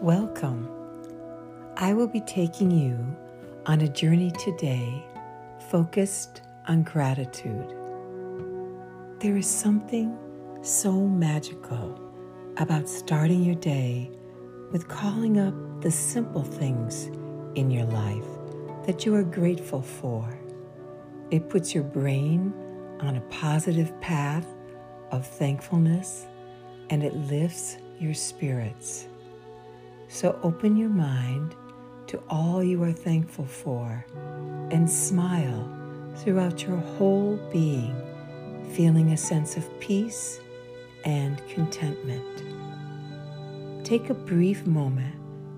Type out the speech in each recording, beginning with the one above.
Welcome. I will be taking you on a journey today focused on gratitude. There is something so magical about starting your day with calling up the simple things in your life that you are grateful for. It puts your brain on a positive path of thankfulness and it lifts your spirits. So open your mind to all you are thankful for and smile throughout your whole being, feeling a sense of peace and contentment. Take a brief moment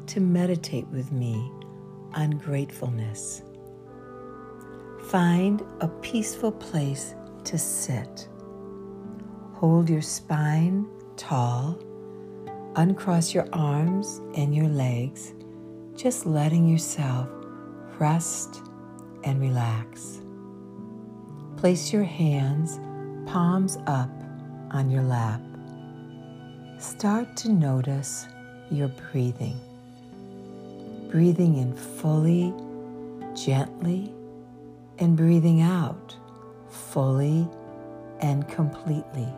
to meditate with me on gratefulness. Find a peaceful place to sit. Hold your spine tall Uncross your arms and your legs, just letting yourself rest and relax. Place your hands palms up on your lap. Start to notice your breathing. Breathing in fully, gently, and breathing out fully and completely.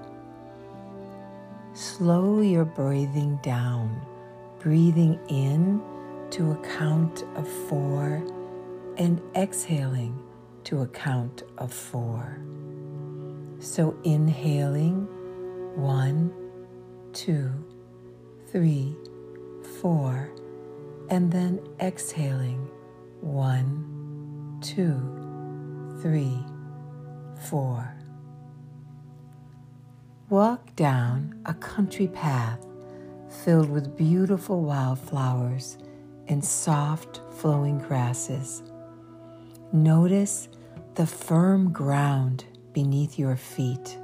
Slow your breathing down, breathing in to a count of four and exhaling to a count of four. So inhaling one, two, three, four, and then exhaling one, two, three, four. Walk down a country path filled with beautiful wildflowers and soft flowing grasses. Notice the firm ground beneath your feet.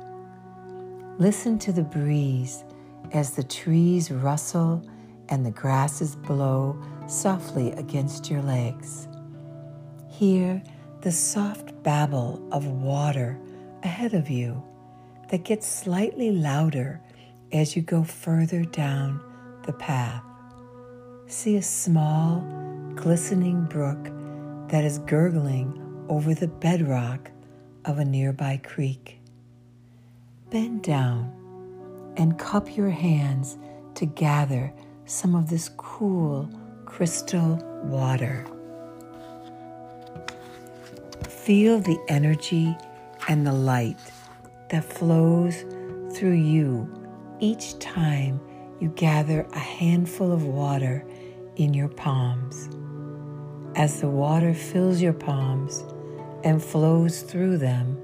Listen to the breeze as the trees rustle and the grasses blow softly against your legs. Hear the soft babble of water ahead of you that gets slightly louder as you go further down the path. See a small, glistening brook that is gurgling over the bedrock of a nearby creek. Bend down and cup your hands to gather some of this cool crystal water. Feel the energy and the light that flows through you each time you gather a handful of water in your palms. As the water fills your palms and flows through them,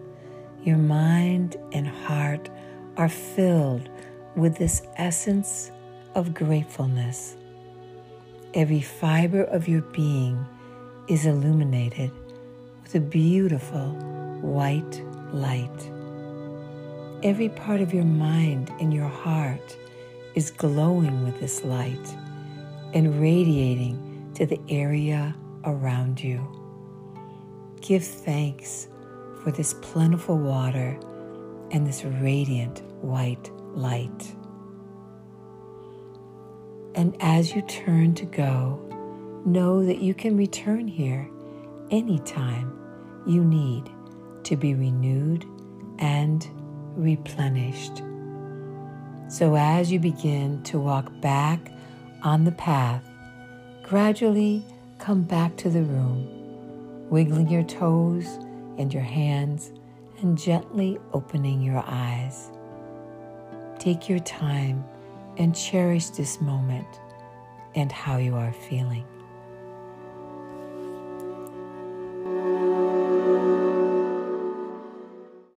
your mind and heart are filled with this essence of gratefulness. Every fiber of your being is illuminated with a beautiful white light. Every part of your mind and your heart is glowing with this light and radiating to the area around you. Give thanks for this plentiful water and this radiant white light. And as you turn to go, know that you can return here anytime you need to be renewed and replenished. So, as you begin to walk back on the path, gradually come back to the room, wiggling your toes and your hands and gently opening your eyes. Take your time and cherish this moment and how you are feeling.